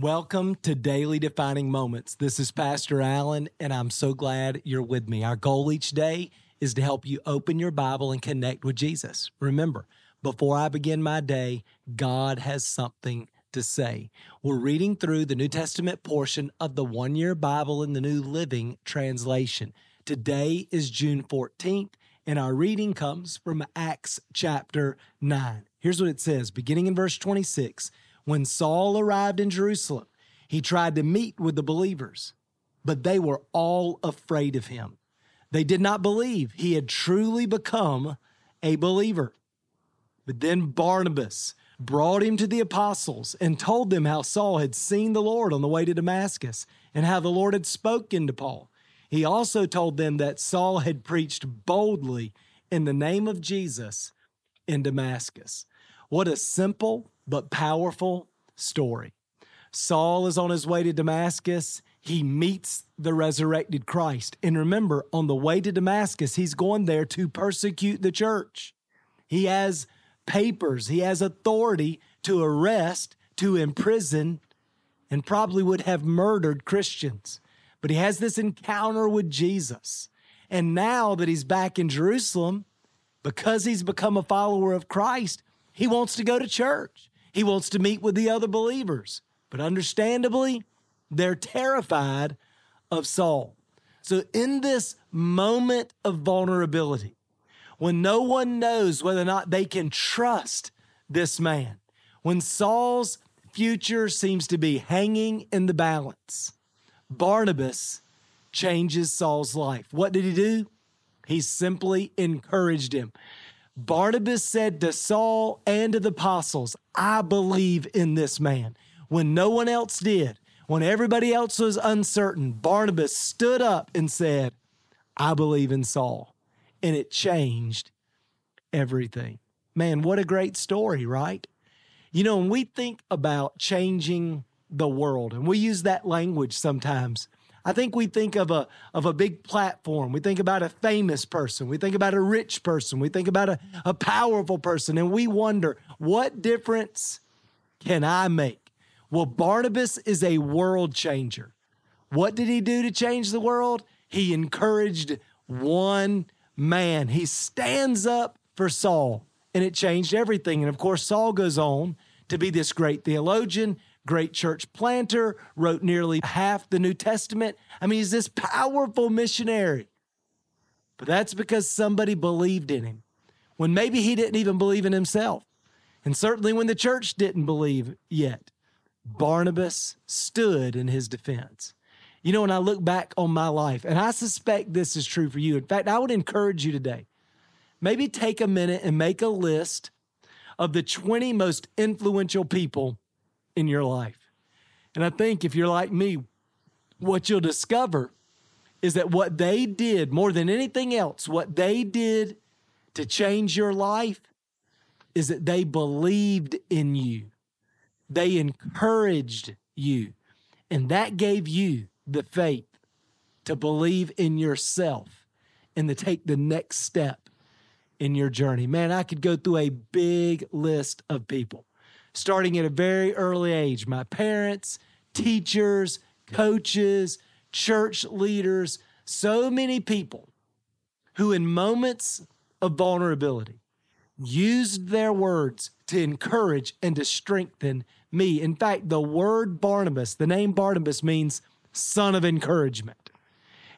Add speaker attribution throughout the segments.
Speaker 1: Welcome to Daily Defining Moments. This is Pastor Allen, and I'm so glad you're with me. Our goal each day is to help you open your Bible and connect with Jesus. Remember, before I begin my day, God has something to say. We're reading through the New Testament portion of the one year Bible in the New Living Translation. Today is June 14th, and our reading comes from Acts chapter 9. Here's what it says, beginning in verse 26. When Saul arrived in Jerusalem, he tried to meet with the believers, but they were all afraid of him. They did not believe he had truly become a believer. But then Barnabas brought him to the apostles and told them how Saul had seen the Lord on the way to Damascus and how the Lord had spoken to Paul. He also told them that Saul had preached boldly in the name of Jesus in Damascus. What a simple but powerful story. Saul is on his way to Damascus. He meets the resurrected Christ. And remember, on the way to Damascus, he's going there to persecute the church. He has papers, he has authority to arrest, to imprison, and probably would have murdered Christians. But he has this encounter with Jesus. And now that he's back in Jerusalem, because he's become a follower of Christ, he wants to go to church. He wants to meet with the other believers. But understandably, they're terrified of Saul. So, in this moment of vulnerability, when no one knows whether or not they can trust this man, when Saul's future seems to be hanging in the balance, Barnabas changes Saul's life. What did he do? He simply encouraged him. Barnabas said to Saul and to the apostles, I believe in this man. When no one else did, when everybody else was uncertain, Barnabas stood up and said, I believe in Saul. And it changed everything. Man, what a great story, right? You know, when we think about changing the world, and we use that language sometimes, I think we think of a of a big platform. We think about a famous person. We think about a rich person. We think about a, a powerful person. And we wonder, what difference can I make? Well, Barnabas is a world changer. What did he do to change the world? He encouraged one man. He stands up for Saul, and it changed everything. And of course, Saul goes on to be this great theologian, great church planter, wrote nearly half the New Testament. I mean, he's this powerful missionary. But that's because somebody believed in him when maybe he didn't even believe in himself. And certainly when the church didn't believe yet, Barnabas stood in his defense. You know, when I look back on my life, and I suspect this is true for you. In fact, I would encourage you today maybe take a minute and make a list of the 20 most influential people in your life. And I think if you're like me, what you'll discover is that what they did more than anything else, what they did to change your life is that they believed in you. They encouraged you. And that gave you the faith to believe in yourself and to take the next step in your journey. Man, I could go through a big list of people starting at a very early age. My parents, teachers, coaches, church leaders, so many people who, in moments of vulnerability, used their words to encourage and to strengthen me. In fact, the word Barnabas, the name Barnabas means son of encouragement.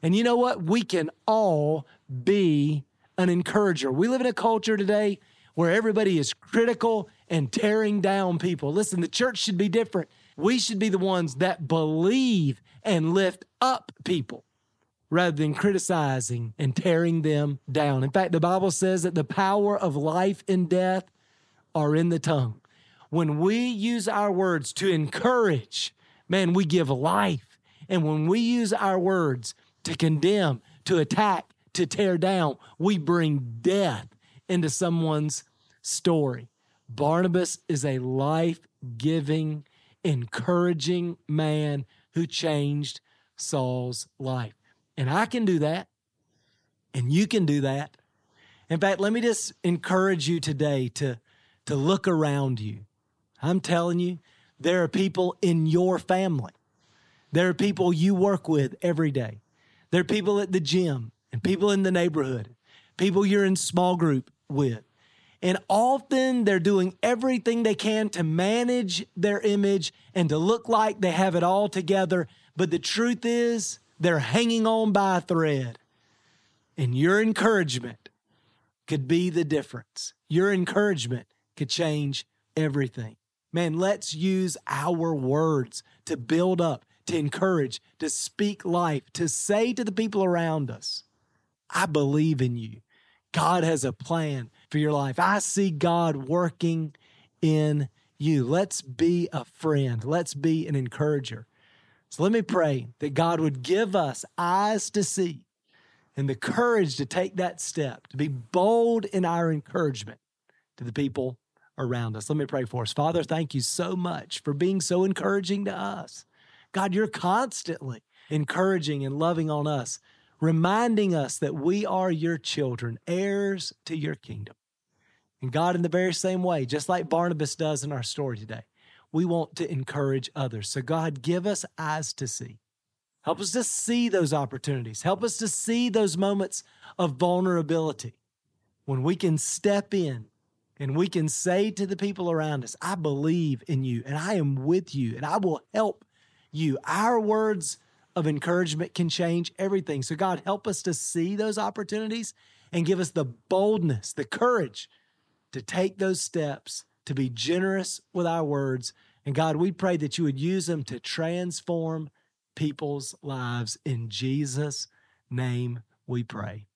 Speaker 1: And you know what? We can all be an encourager. We live in a culture today where everybody is critical and tearing down people. Listen, the church should be different. We should be the ones that believe and lift up people rather than criticizing and tearing them down. In fact, the Bible says that the power of life and death are in the tongue. When we use our words to encourage, man, we give life. And when we use our words to condemn, to attack, to tear down, we bring death into someone's story. Barnabas is a life giving, encouraging man who changed Saul's life. And I can do that. And you can do that. In fact, let me just encourage you today to, to look around you. I'm telling you, There are people in your family. There are people you work with every day. There are people at the gym and people in the neighborhood, people you're in small group with. And often they're doing everything they can to manage their image and to look like they have it all together. But the truth is, they're hanging on by a thread. And your encouragement could be the difference. Your encouragement could change everything. Man, let's use our words to build up, to encourage, to speak life, to say to the people around us, I believe in you. God has a plan for your life. I see God working in you. Let's be a friend. Let's be an encourager. So let me pray that God would give us eyes to see and the courage to take that step, to be bold in our encouragement to the people around us. Let me pray for us. Father, thank you so much for being so encouraging to us. God, you're constantly encouraging and loving on us, reminding us that we are your children, heirs to your kingdom. And God, in the very same way, just like Barnabas does in our story today, we want to encourage others. So, God, give us eyes to see. Help us to see those opportunities. Help us to see those moments of vulnerability when we can step in and we can say to the people around us, I believe in you and I am with you and I will help you. Our words of encouragement can change everything. So, God, help us to see those opportunities and give us the boldness, the courage to take those steps, to be generous with our words. And God, we pray that you would use them to transform people's lives. In Jesus' name we pray.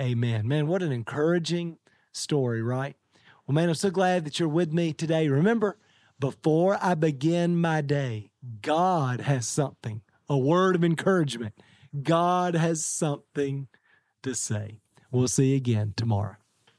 Speaker 1: Amen. Man, what an encouraging story, right? Well, man, I'm so glad that you're with me today. Remember, before I begin my day, God has something, a word of encouragement. God has something to say. We'll see you again tomorrow.